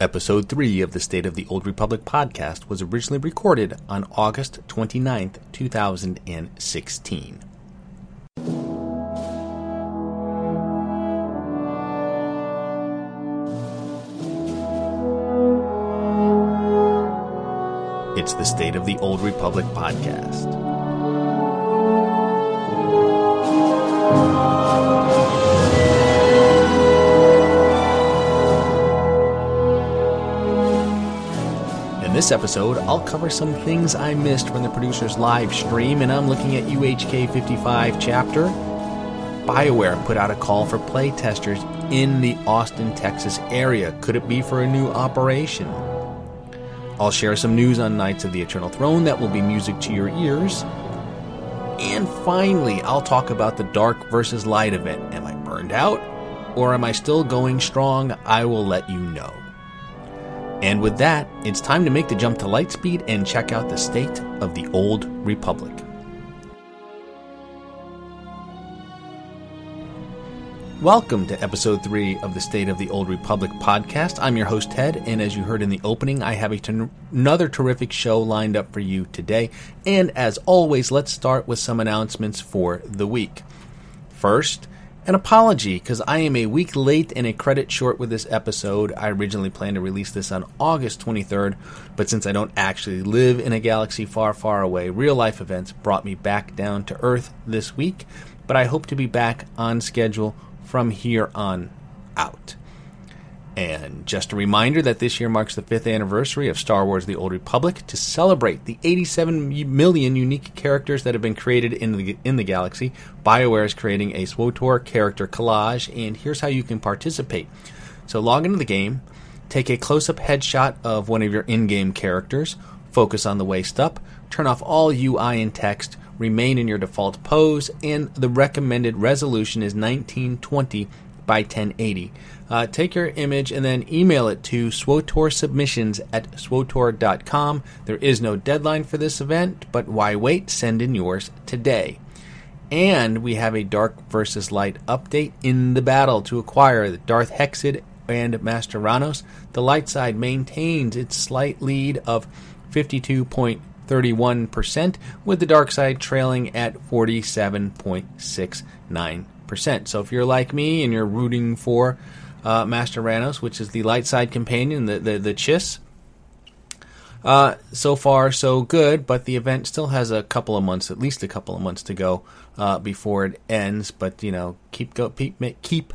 Episode 3 of the State of the Old Republic podcast was originally recorded on August 29th, 2016. It's the State of the Old Republic podcast. This episode, I'll cover some things I missed from the producer's live stream, and I'm looking at UHK 55 chapter. BioWare put out a call for playtesters in the Austin, Texas area. Could it be for a new operation? I'll share some news on Knights of the Eternal Throne that will be music to your ears. And finally, I'll talk about the Dark versus Light event. Am I burned out? Or am I still going strong? I will let you know. And with that, it's time to make the jump to Lightspeed and check out the state of the Old Republic. Welcome to episode 3 of the State of the Old Republic podcast. I'm your host, Ted, and as you heard in the opening, I have a another terrific show lined up for you today. And as always, let's start with some announcements for the week. First, an apology because I am a week late and a credit short with this episode. I originally planned to release this on August 23rd, but since I don't actually live in a galaxy far, far away, real life events brought me back down to Earth this week. But I hope to be back on schedule from here on out. And just a reminder that this year marks the fifth anniversary of Star Wars The Old Republic. To celebrate the 87 million unique characters that have been created in the, in the galaxy, BioWare is creating a SWTOR character collage, and here's how you can participate. So log into the game, take a close up headshot of one of your in game characters, focus on the waist up, turn off all UI and text, remain in your default pose, and the recommended resolution is 1920 by 1080. Uh, take your image and then email it to swotorsubmissions at swotor.com. There is no deadline for this event, but why wait? Send in yours today. And we have a Dark versus Light update in the battle to acquire the Darth Hexid and Master Ranos. The light side maintains its slight lead of 52.31%, with the dark side trailing at 47.69%. So if you're like me and you're rooting for uh, Master Ranos, which is the light side companion, the the, the Chiss. Uh, so far, so good, but the event still has a couple of months, at least a couple of months to go uh, before it ends. But you know, keep go keep keep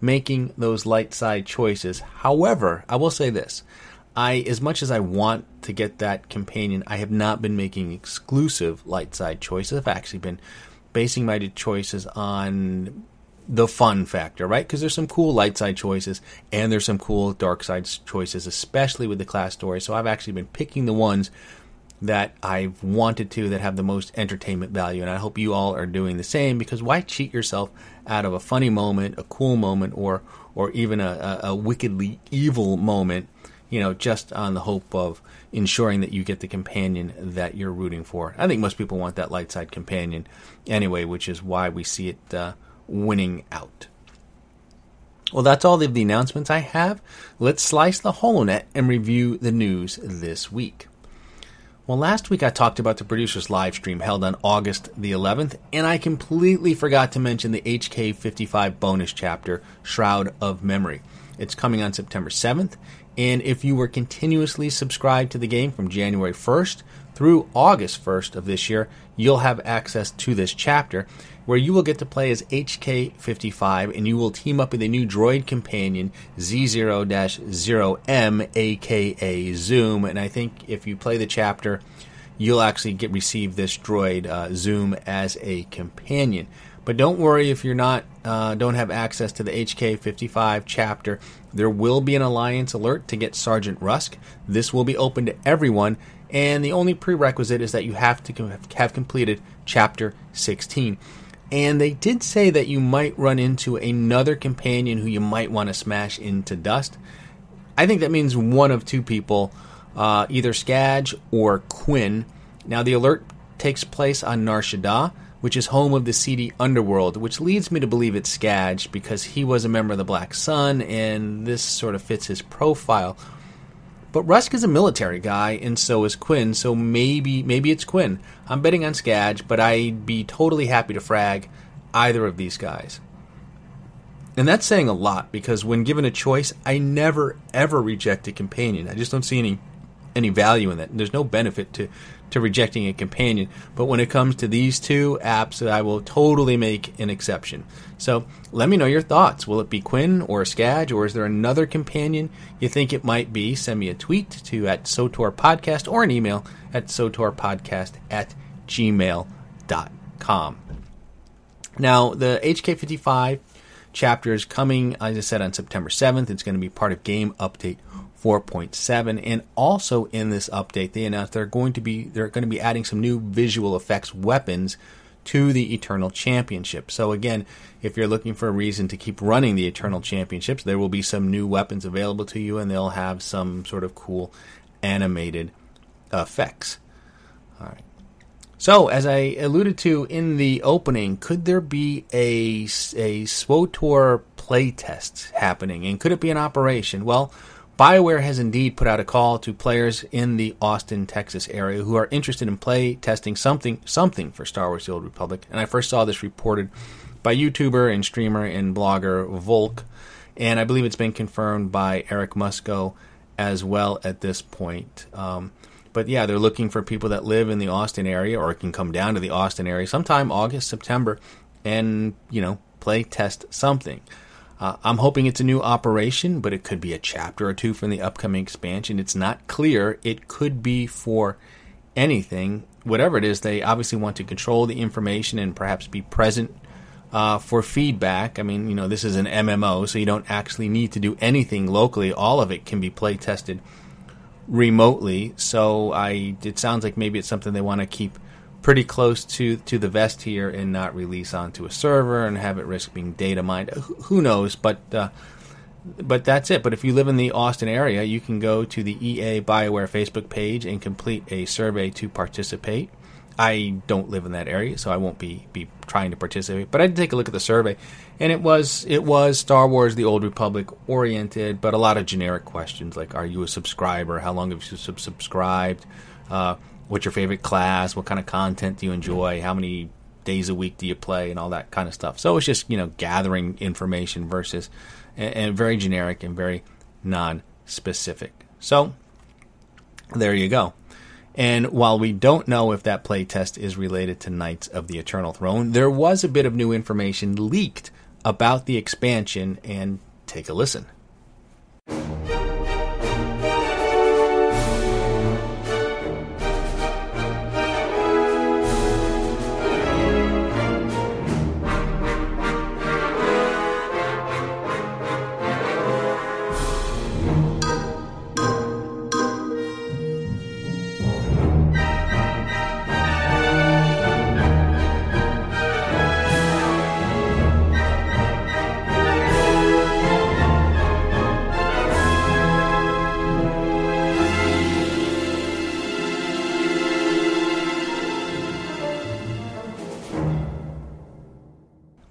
making those light side choices. However, I will say this: I, as much as I want to get that companion, I have not been making exclusive light side choices. I've actually been basing my choices on the fun factor, right? Because there's some cool light side choices and there's some cool dark side choices, especially with the class story. So I've actually been picking the ones that I've wanted to that have the most entertainment value, and I hope you all are doing the same. Because why cheat yourself out of a funny moment, a cool moment, or or even a, a, a wickedly evil moment? You know, just on the hope of ensuring that you get the companion that you're rooting for. I think most people want that light side companion anyway, which is why we see it. Uh, winning out. Well, that's all of the announcements I have. Let's slice the HoloNet and review the news this week. Well, last week I talked about the producer's live stream held on August the 11th, and I completely forgot to mention the HK55 bonus chapter, Shroud of Memory. It's coming on September 7th, and if you were continuously subscribed to the game from January 1st through August 1st of this year, you'll have access to this chapter where you will get to play as HK55 and you will team up with a new droid companion, Z0 0M, aka Zoom. And I think if you play the chapter, you'll actually get receive this droid, uh, Zoom, as a companion. But don't worry if you're not uh, don't have access to the HK55 chapter. There will be an alliance alert to get Sergeant Rusk. This will be open to everyone, and the only prerequisite is that you have to have completed chapter 16. And they did say that you might run into another companion who you might want to smash into dust. I think that means one of two people, uh, either Skadge or Quinn. Now, the alert takes place on Nar Shaddaa, which is home of the seedy underworld, which leads me to believe it's Skadge because he was a member of the Black Sun, and this sort of fits his profile. But Rusk is a military guy, and so is Quinn. So maybe maybe it's Quinn. I'm betting on Skadge, but I'd be totally happy to frag either of these guys. And that's saying a lot because when given a choice, I never ever reject a companion. I just don't see any any value in that. And there's no benefit to to rejecting a companion. But when it comes to these two apps, I will totally make an exception. So let me know your thoughts. Will it be Quinn or Skadge, or is there another companion you think it might be? Send me a tweet to at SOTOR Podcast or an email at SOTORPodcast at gmail.com. Now, the HK55 chapter is coming, as I said, on September 7th. It's going to be part of Game Update 4.7 and also in this update they announced they're going to be they're going to be adding some new visual effects weapons to the Eternal Championship. So again, if you're looking for a reason to keep running the Eternal Championships, there will be some new weapons available to you and they'll have some sort of cool animated effects. All right. So, as I alluded to in the opening, could there be a, a SWOTOR playtest happening? And could it be an operation? Well, BioWare has indeed put out a call to players in the Austin, Texas area who are interested in play testing something something for Star Wars The Old Republic. And I first saw this reported by YouTuber and streamer and blogger Vulkk, and I believe it's been confirmed by Eric Musco as well at this point. Um, but yeah, they're looking for people that live in the Austin area or can come down to the Austin area sometime August, September, and you know play test something. Uh, I'm hoping it's a new operation, but it could be a chapter or two from the upcoming expansion. It's not clear. It could be for anything. Whatever it is, they obviously want to control the information and perhaps be present uh, for feedback. I mean, you know, this is an MMO, so you don't actually need to do anything locally. All of it can be play tested remotely. So I, it sounds like maybe it's something they want to keep pretty close to to the vest here and not release onto a server and have it risk being data mined. Who knows? But uh, but that's it. But if you live in the Austin area, you can go to the EA Bioware Facebook page and complete a survey to participate. I don't live in that area, so I won't be, be trying to participate. But I did take a look at the survey, and it was it was Star Wars: The Old Republic oriented, but a lot of generic questions like Are you a subscriber? How long have you subscribed? Uh, what's your favorite class, what kind of content do you enjoy, how many days a week do you play, and all that kind of stuff. So it's just you know gathering information versus and, and very generic and very non-specific. So there you go. And while we don't know if that playtest is related to Knights of the Eternal Throne, there was a bit of new information leaked about the expansion, and take a listen.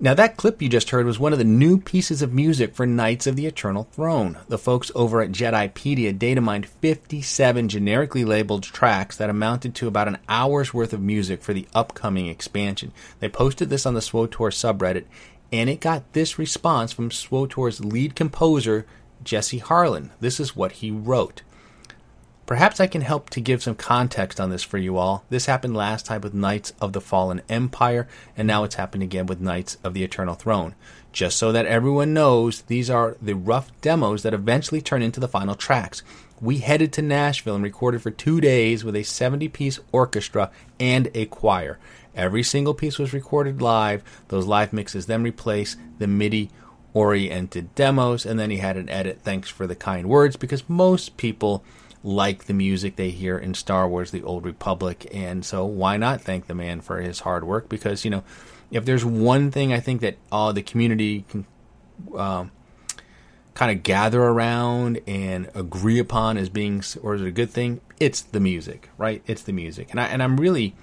Now, that clip you just heard was one of the new pieces of music for Knights of the Eternal Throne. The folks over at Jedipedia datamined 57 generically labeled tracks that amounted to about an hour's worth of music for the upcoming expansion. They posted this on the SWOTOR subreddit, and it got this response from SWOTOR's lead composer, Jesse Harlin. This is what he wrote. Perhaps I can help to give some context on this for you all. This happened last time with Knights of the Fallen Empire, and now it's happened again with Knights of the Eternal Throne. Just so that everyone knows, these are the rough demos that eventually turn into the final tracks. We headed to Nashville and recorded for two days with a 70 piece orchestra and a choir. Every single piece was recorded live. Those live mixes then replace the MIDI oriented demos, and then he had an edit. Thanks for the kind words, because most people like the music they hear in Star Wars: The Old Republic, and so why not thank the man for his hard work? Because you know, if there's one thing I think that all the community can um, kind of gather around and agree upon as being or as a good thing, it's the music, right? It's the music, and I and I'm really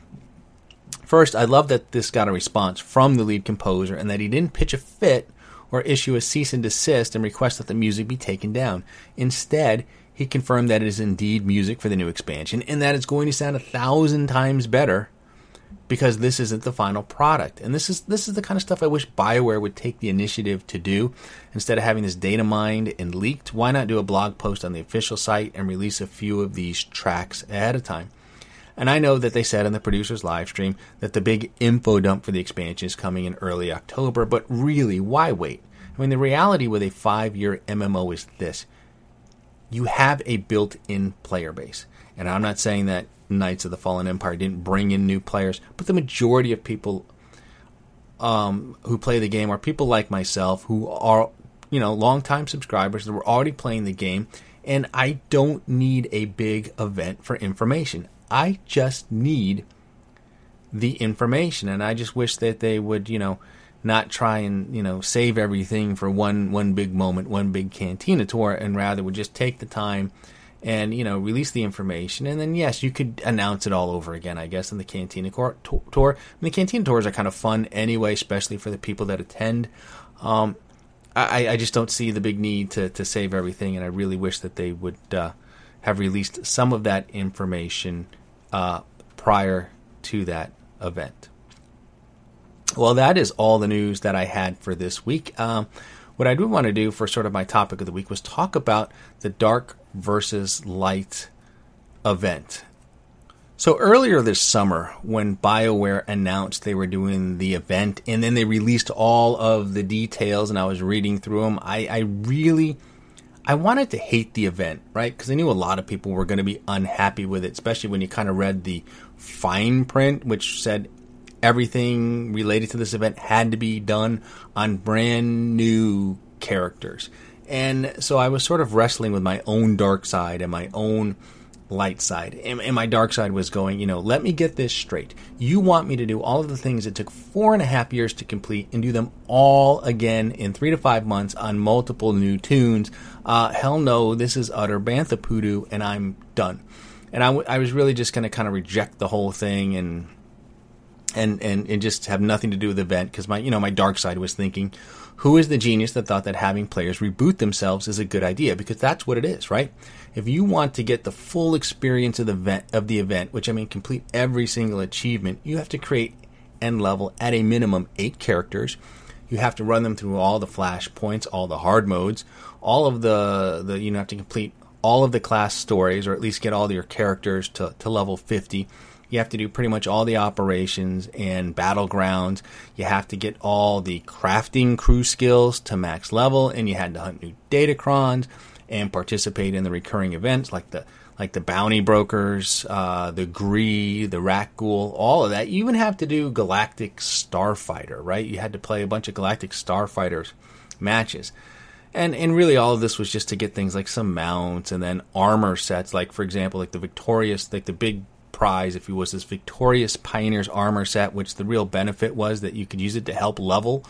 First, I love that this got a response from the lead composer and that he didn't pitch a fit or issue a cease and desist and request that the music be taken down. Instead, he confirmed that it is indeed music for the new expansion and that it's going to sound a thousand times better because this isn't the final product. And this is this is the kind of stuff I wish BioWare would take the initiative to do instead of having this data mined and leaked. Why not do a blog post on the official site and release a few of these tracks ahead of time? And I know that they said in the producer's live stream that the big info dump for the expansion is coming in early October, but really, why wait? I mean, the reality with a five year MMO is this you have a built in player base. And I'm not saying that Knights of the Fallen Empire didn't bring in new players, but the majority of people um, who play the game are people like myself who are, you know, longtime subscribers that were already playing the game. And I don't need a big event for information. I just need the information, and I just wish that they would, you know, not try and you know save everything for one one big moment, one big Cantina tour, and rather would just take the time and you know release the information. And then yes you could announce it all over again i guess in the cantina tour. And the cantina tours are kind of fun anyway especially for the people that attend. Um, I, I, just don't see the big need to, to save everything and i really wish that they would uh, have released some of that information uh, prior to that event well that is all the news that i had for this week um, what I do want to do for sort of my topic of the week was talk about the dark versus light event. So earlier this summer, when BioWare announced they were doing the event and then they released all of the details and I was reading through them, I, I really, I wanted to hate the event, right? Because I knew a lot of people were going to be unhappy with it, especially when you kind of read the fine print, which said everything related to this event had to be done on brand new characters. And so I was sort of wrestling with my own dark side and my own light side. And, and, my dark side was going, you know, let me get this straight. You want me to do all of the things that took four and a half years to complete and do them all again in three to five months on multiple new toons. Uh, hell no, this is utter bantha poodoo, and I'm done. And I, w- I was really just going to kind of reject the whole thing and and and, and just have nothing to do with the event because my you know my dark side was thinking who is the genius that thought that having players reboot themselves is a good idea? Because that's what it is right? If you want to get the full experience of the event of the event which i mean complete every single achievement you have to create and level at a minimum 8 characters. You have to run them through all the flash points all the hard modes all of the the you have to complete all of the class stories or at least get all your characters to, to level 50 you have to do pretty much all the operations and battlegrounds. You have to get all the crafting crew skills to max level, and you had to hunt new datacrons and participate in the recurring events like the like the bounty brokers, uh, the Gree, the Rakghoul, all of that. You even have to do Galactic Starfighter, right? You had to play a bunch of Galactic Starfighters matches. And and really all of this was just to get things like some mounts and then armor sets, like for example, like the Victorious, like the big prize, if you was this Victorious Pioneers armor set, which the real benefit was that you could use it to help level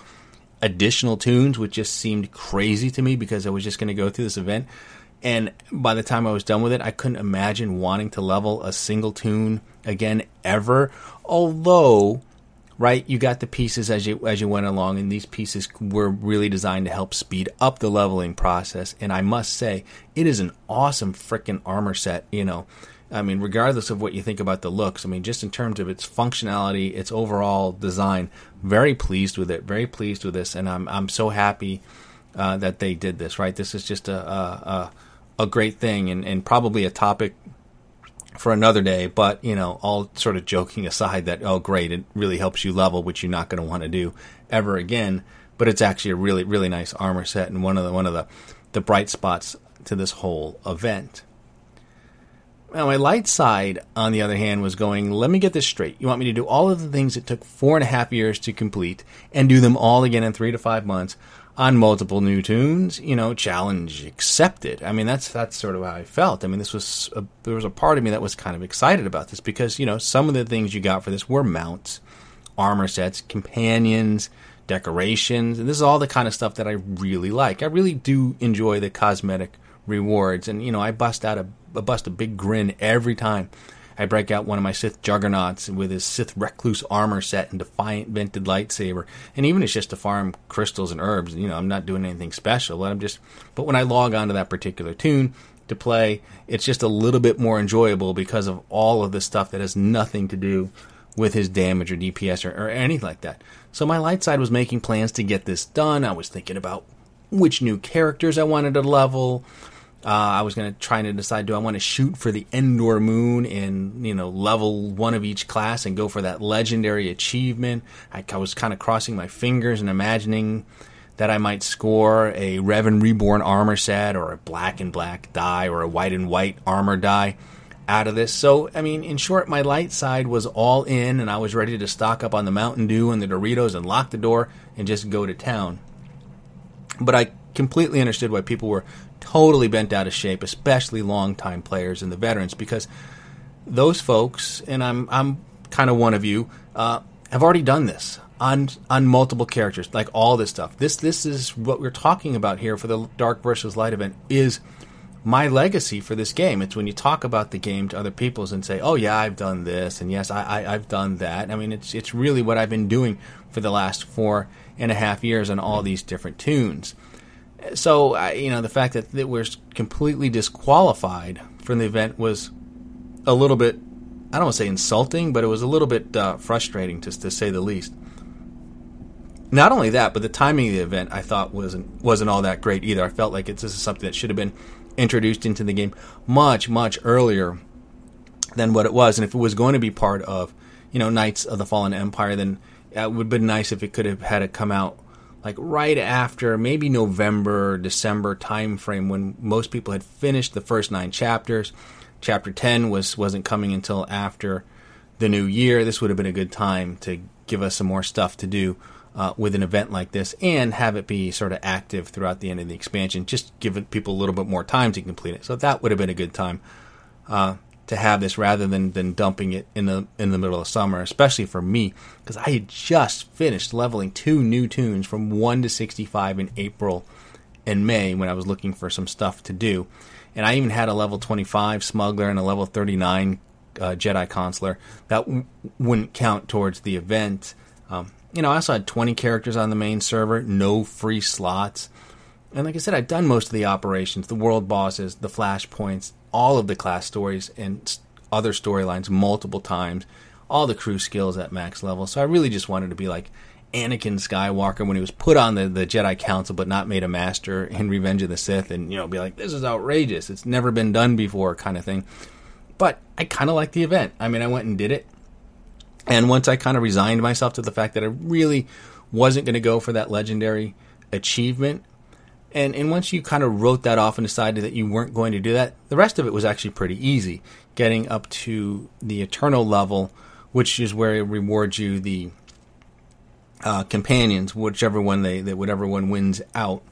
additional toons, which just seemed crazy to me because I was just going to go through this event. And by the time I was done with it, I couldn't imagine wanting to level a single toon again ever. Although, right, you got the pieces as you as you went along, and these pieces were really designed to help speed up the leveling process. And I must say, it is an awesome freaking armor set. You know, I mean, regardless of what you think about the looks, I mean, just in terms of its functionality, its overall design, very pleased with it. Very pleased with this, and I'm I'm so happy uh, that they did this. Right, this is just a a, a great thing, and, and probably a topic for another day. But you know, all sort of joking aside, that oh great, it really helps you level, which you're not going to want to do ever again. But it's actually a really really nice armor set, and one of the one of the the bright spots to this whole event. Now, my light side, on the other hand, was going, let me get this straight. You want me to do all of the things that took four and a half years to complete and do them all again in three to five months on multiple new toons? You know, challenge accepted. I mean, that's that's sort of how I felt. I mean, this was a, there was a part of me that was kind of excited about this because you know some of the things you got for this were mounts, armor sets, companions, decorations, and this is all the kind of stuff that I really like. I really do enjoy the cosmetic rewards, and you know, I bust out a bust a big grin every time I break out one of my Sith Juggernauts with his Sith Recluse armor set and Defiant Vented lightsaber. And even it's just to farm crystals and herbs, you know, I'm not doing anything special. But I'm just, but when I log onto that particular toon to play, it's just a little bit more enjoyable because of all of the stuff that has nothing to do with his damage or DPS or, or anything like that. So my light side was making plans to get this done. I was thinking about which new characters I wanted to level. Uh, I was going to try to decide: do I want to shoot for the Endor Moon and you know level one of each class and go for that legendary achievement? I, I was kind of crossing my fingers and imagining that I might score a Revan Reborn armor set or a black and black die or a white and white armor die out of this. So, I mean, in short, my light side was all in, and I was ready to stock up on the Mountain Dew and the Doritos and lock the door and just go to town. But I completely understood why people were totally bent out of shape, especially longtime players and the veterans, because those folks, and I'm I'm kind of one of you, uh, have already done this on on multiple characters, like all this stuff. This this is what we're talking about here for the Dark versus Light event is my legacy for this game. It's when you talk about the game to other people and say, "Oh yeah, I've done this," and yes, I, I have done that. I mean, it's it's really what I've been doing for the last four and a half years on all these different toons. So, you know, the fact that it was completely disqualified from the event was a little bit, I don't want to say insulting, but it was a little bit uh, frustrating, just to say the least. Not only that, but the timing of the event I thought wasn't wasn't all that great either. I felt like it's this is something that should have been introduced into the game much much earlier than what it was. And if it was going to be part of you know Knights of the Fallen Empire, then it would have been nice if it could have had it come out like right after maybe November, December timeframe when most people had finished the first nine chapters. Chapter ten was wasn't coming until after the new year. This would have been a good time to give us some more stuff to do uh, with an event like this and have it be sort of active throughout the end of the expansion. Just give people a little bit more time to complete it. So that would have been a good time. Uh, to have this rather than, than dumping it in the in the middle of summer, especially for me because I had just finished leveling two new toons from one to sixty five in April and May when I was looking for some stuff to do, and I even had a level twenty five smuggler and a level thirty nine uh, Jedi consular that w- wouldn't count towards the event. Um, you know, I also had twenty characters on the main server, no free slots. And like I said, I'd done most of the operations, the world bosses, the flashpoints, all of the class stories and other storylines multiple times, all the crew skills at max level. So I really just wanted to be like Anakin Skywalker when he was put on the, the Jedi Council but not made a master in Revenge of the Sith and, you know, be like, this is outrageous. It's never been done before kind of thing. But I kind of liked the event. I mean, I went and did it. And once I kind of resigned myself to the fact that I really wasn't going to go for that legendary achievement, and and once you kind of wrote that off and decided that you weren't going to do that, the rest of it was actually pretty easy. Getting up to the eternal level, which is where it rewards you the uh, companions, whichever one they, they whatever one wins out.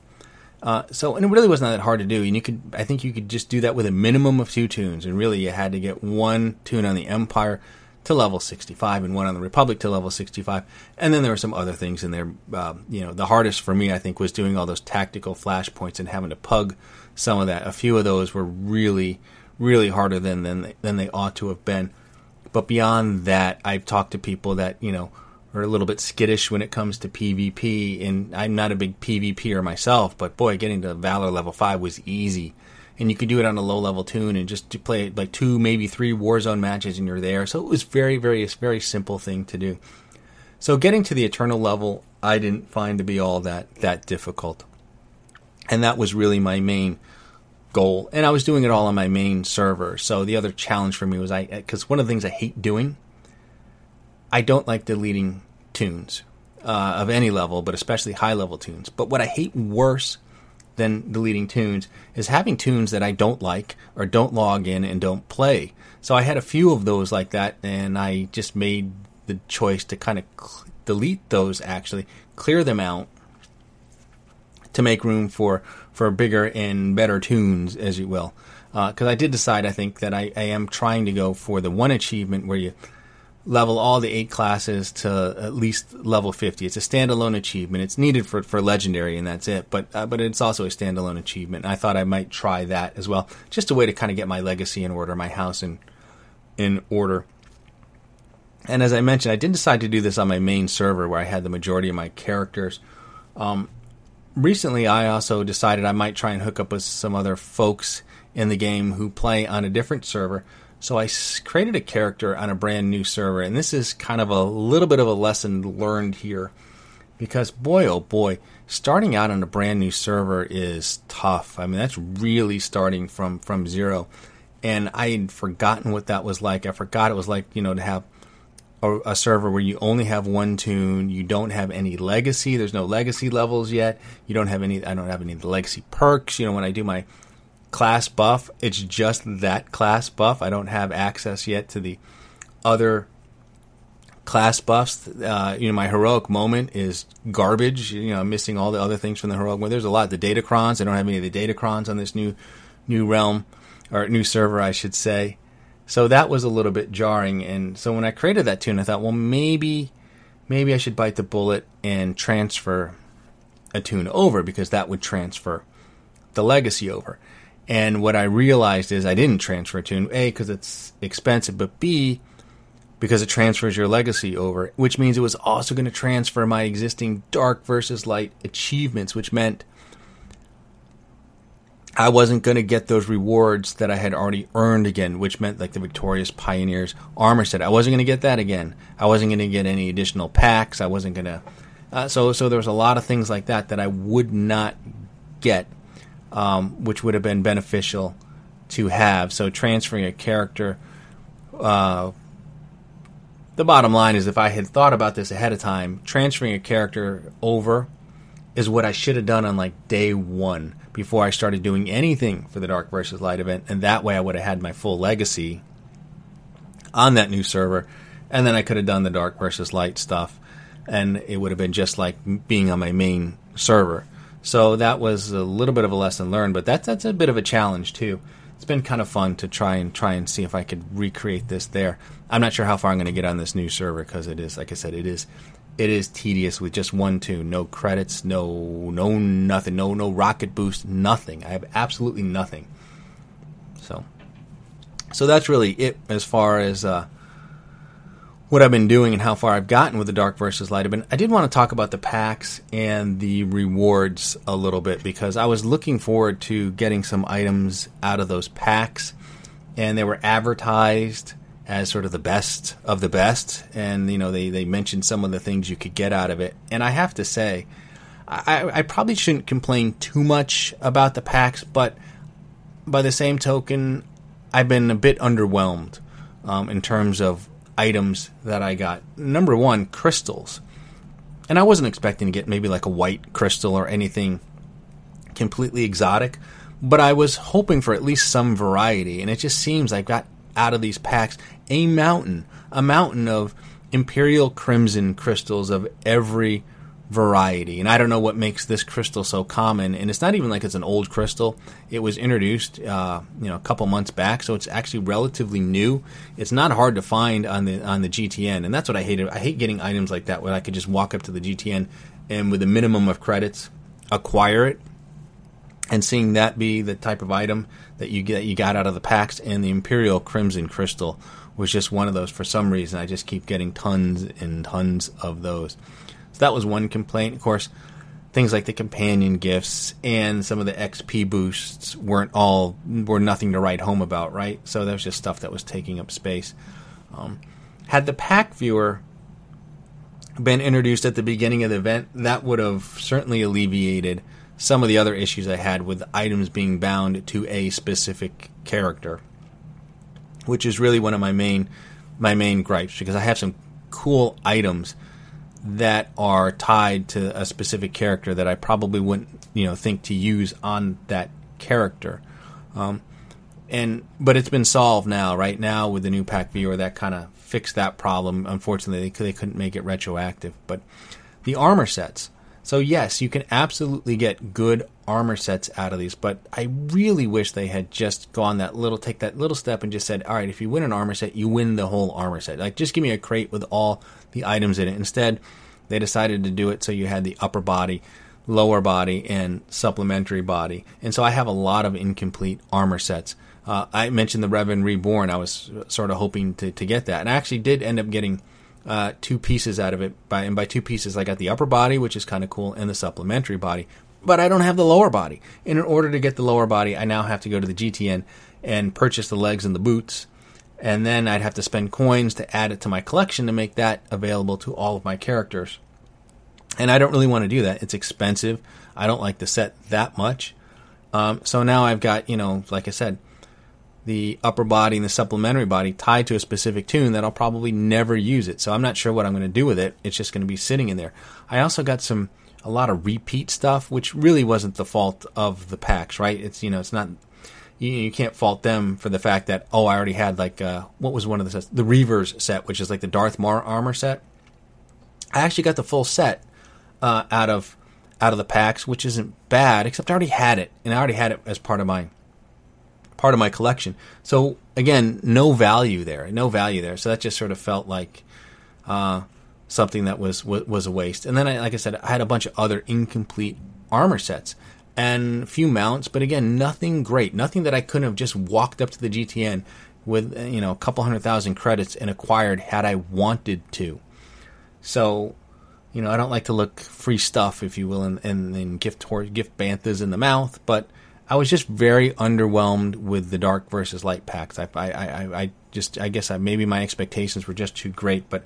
Uh, so and it really wasn't that hard to do, and you could I think you could just do that with a minimum of two toons, and really you had to get one toon on the Empire to level 65 and one on the Republic to level 65. And then there were some other things in there. Uh, you know, the hardest for me, I think, was doing all those tactical flashpoints and having to pug some of that. A few of those were really, really harder than than they, than they ought to have been. But beyond that, I've talked to people that you know are a little bit skittish when it comes to PvP, and I'm not a big PvPer myself. But boy, getting to Valor level five was easy and you could do it on a low level toon and just to play like two, maybe three Warzone matches, and you're there. So it was very, very, very simple thing to do. So getting to the eternal level, I didn't find to be all that that difficult, and that was really my main goal. And I was doing it all on my main server. So the other challenge for me was I because one of the things I hate doing, I don't like deleting toons uh, of any level, but especially high level toons. But what I hate worse than deleting toons is having toons that I don't like or don't log in and don't play. So I had a few of those like that, and I just made the choice to kind of cl- delete those actually, clear them out to make room for for bigger and better toons, as you will. Because uh, I did decide, I think that I, I am trying to go for the one achievement where you level all the eight classes to at least level 50. It's a standalone achievement. It's needed for, for legendary, and that's it. But uh, but it's also a standalone achievement. I thought I might try that as well, just a way to kind of get my legacy in order, my house in in order. And as I mentioned, I did decide to do this on my main server where I had the majority of my characters. Um, recently, I also decided I might try and hook up with some other folks in the game who play on a different server. So I created a character on a brand new server, and this is kind of a little bit of a lesson learned here. Because boy, oh boy, starting out on a brand new server is tough. I mean, that's really starting from from zero. And I had forgotten what that was like. I forgot it was like, you know, to have a, a, server where you only have one toon, you don't have any legacy. There's no legacy levels yet. You don't have any. I don't have any legacy perks. You know, when I do my class buff, it's just that class buff. I don't have access yet to the other class buffs. Uh, you know, my heroic moment is garbage. You know, missing all the other things from the heroic. Well, there's a lot. Of the datacrons. I don't have any of the datacrons on this new new realm or new server, I should say. So that was a little bit jarring. And so when I created that toon, I thought, well, maybe, maybe I should bite the bullet and transfer a toon over because that would transfer the legacy over. And what I realized is I didn't transfer to A, because it's expensive, but B, because it transfers your legacy over, which means it was also going to transfer my existing dark versus light achievements, which meant I wasn't going to get those rewards that I had already earned again, which meant like the Victorious Pioneers armor set. I wasn't going to get that again. I wasn't going to get any additional packs. I wasn't going to. Uh, so, so there was a lot of things like that that I would not get, um, which would have been beneficial to have. So, transferring a character. Uh, the bottom line is, if I had thought about this ahead of time, transferring a character over is what I should have done on like day one before I started doing anything for the Dark versus Light event, and that way I would have had my full legacy on that new server, and then I could have done the Dark versus Light stuff, and it would have been just like being on my main server. So that was a little bit of a lesson learned, but that's that's a bit of a challenge too. It's been kind of fun to try and try and see if I could recreate this there. I'm not sure how far I'm going to get on this new server because it is, like I said, it is it is tedious with just one toon, No credits, no no nothing, no no rocket boost, nothing. I have absolutely nothing. So so that's really it as far as uh, what I've been doing and how far I've gotten with the Dark versus Light. But I did want to talk about the packs and the rewards a little bit because I was looking forward to getting some items out of those packs, and they were advertised as sort of the best of the best, and you know they they mentioned some of the things you could get out of it. And I have to say, I, I probably shouldn't complain too much about the packs, but by the same token, I've been a bit underwhelmed um, in terms of items that I got. Number one, crystals, and I wasn't expecting to get maybe like a white crystal or anything completely exotic, but I was hoping for at least some variety, and it just seems I got out of these packs a mountain, a mountain of imperial crimson crystals of every variety. And I don't know what makes this crystal so common. And it's not even like it's an old crystal. It was introduced, uh, you know, a couple months back, so it's actually relatively new. It's not hard to find on the on the GTN, and that's what I hate. I hate getting items like that where I could just walk up to the GTN and with a minimum of credits acquire it. And seeing that be the type of item that you get you got out of the packs, and the Imperial Crimson Crystal was just one of those. For some reason, I just keep getting tons and tons of those. That was one complaint. Of course, things like the companion gifts and some of the XP boosts weren't all were nothing to write home about, right? So that was just stuff that was taking up space. Um, had the pack viewer been introduced at the beginning of the event, that would have certainly alleviated some of the other issues I had with items being bound to a specific character which is really one of my main my main gripes because I have some cool items that are tied to a specific character that I probably wouldn't you know think to use on that character. Um, and but it's been solved now. Right now with the new pack viewer, that kind of fixed that problem. Unfortunately, they, they couldn't make it retroactive. But the armor sets. So yes, you can absolutely get good armor sets out of these, but I really wish they had just gone that little, take that little step and just said, all right, if you win an armor set, you win the whole armor set. Like, just give me a crate with all the items in it. Instead, they decided to do it so you had the upper body, lower body, and supplementary body. And so I have a lot of incomplete armor sets. Uh, I mentioned the Revan Reborn. I was sort of hoping to, to get that, and I actually did end up getting uh, two pieces out of it. By and by two pieces, I got the upper body, which is kind of cool, and the supplementary body. But I don't have the lower body. And in order to get the lower body, I now have to go to the GTN and purchase the legs and the boots, and then I'd have to spend coins to add it to my collection to make that available to all of my characters. And I don't really want to do that. It's expensive. I don't like the set that much. Um, so now I've got, you know, like I said, the upper body and the supplementary body tied to a specific toon that I'll probably never use it. So I'm not sure what I'm going to do with it. It's just going to be sitting in there. I also got some a lot of repeat stuff, which really wasn't the fault of the packs, right? It's you know, it's not you, you can't fault them for the fact that oh, I already had like uh, what was one of the sets, the Reavers set, which is like the Darth Maul armor set. I actually got the full set uh, out of out of the packs, which isn't bad, except I already had it, and I already had it as part of my part of my collection. So again, no value there, no value there. So that just sort of felt like uh, something that was, was, was a waste. And then, I, like I said, I had a bunch of other incomplete armor sets and a few mounts, but again, nothing great, nothing that I couldn't have just walked up to the GTN with you know a couple hundred thousand credits and acquired had I wanted to. So, you know, I don't like to look free stuff, if you will, and, and, and gift gift banthas in the mouth, but I was just very underwhelmed with the dark versus light packs. I, I, I, I just, I guess I, maybe my expectations were just too great, but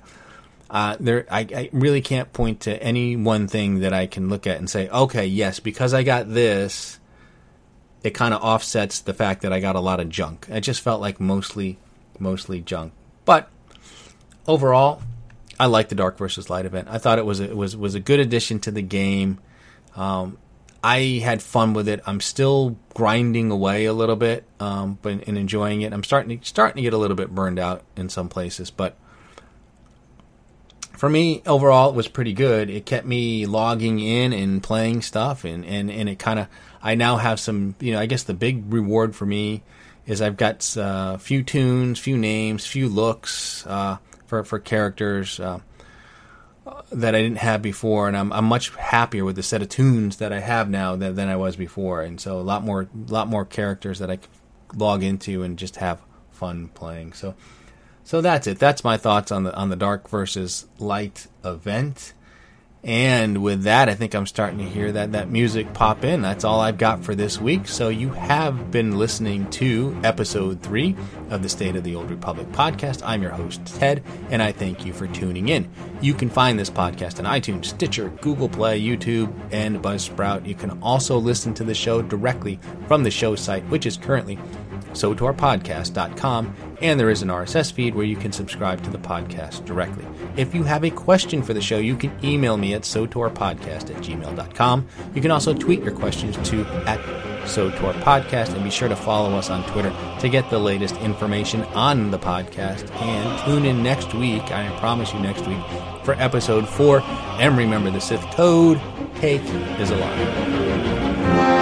uh, there, I, I, really can't point to any one thing that I can look at and say, okay, yes, because I got this, it kind of offsets the fact that I got a lot of junk. It just felt like mostly, mostly junk. But overall, I like the dark versus light event. I thought it was a, it was was a good addition to the game. Um, I had fun with it. I'm still grinding away a little bit, um, but and enjoying it. I'm starting to starting to get a little bit burned out in some places, but for me overall it was pretty good. It kept me logging in and playing stuff, and and and it kind of I now have some you know I guess the big reward for me is I've got a uh, few toons few names, few looks uh, for for characters. Uh, that I didn't have before, and I'm I'm much happier with the set of toons that I have now than, than I was before, and so a lot more lot more characters that I can log into and just have fun playing. So so that's it. That's my thoughts on the on the dark versus light event. And with that, I think I'm starting to hear that that music pop in. That's all I've got for this week. So you have been listening to episode three of the State of the Old Republic podcast. I'm your host Ted, and I thank you for tuning in. You can find this podcast on iTunes, Stitcher, Google Play, YouTube, and Buzzsprout. You can also listen to the show directly from the show site, which is currently sotourpodcast.com, and there is an RSS feed where you can subscribe to the podcast directly. If you have a question for the show, you can email me at sotourpodcast at gmail.com. You can also tweet your questions to at sotourpodcast, and be sure to follow us on Twitter to get the latest information on the podcast. And tune in next week, I promise you next week, for episode four. And remember, the Sith Code take is alive.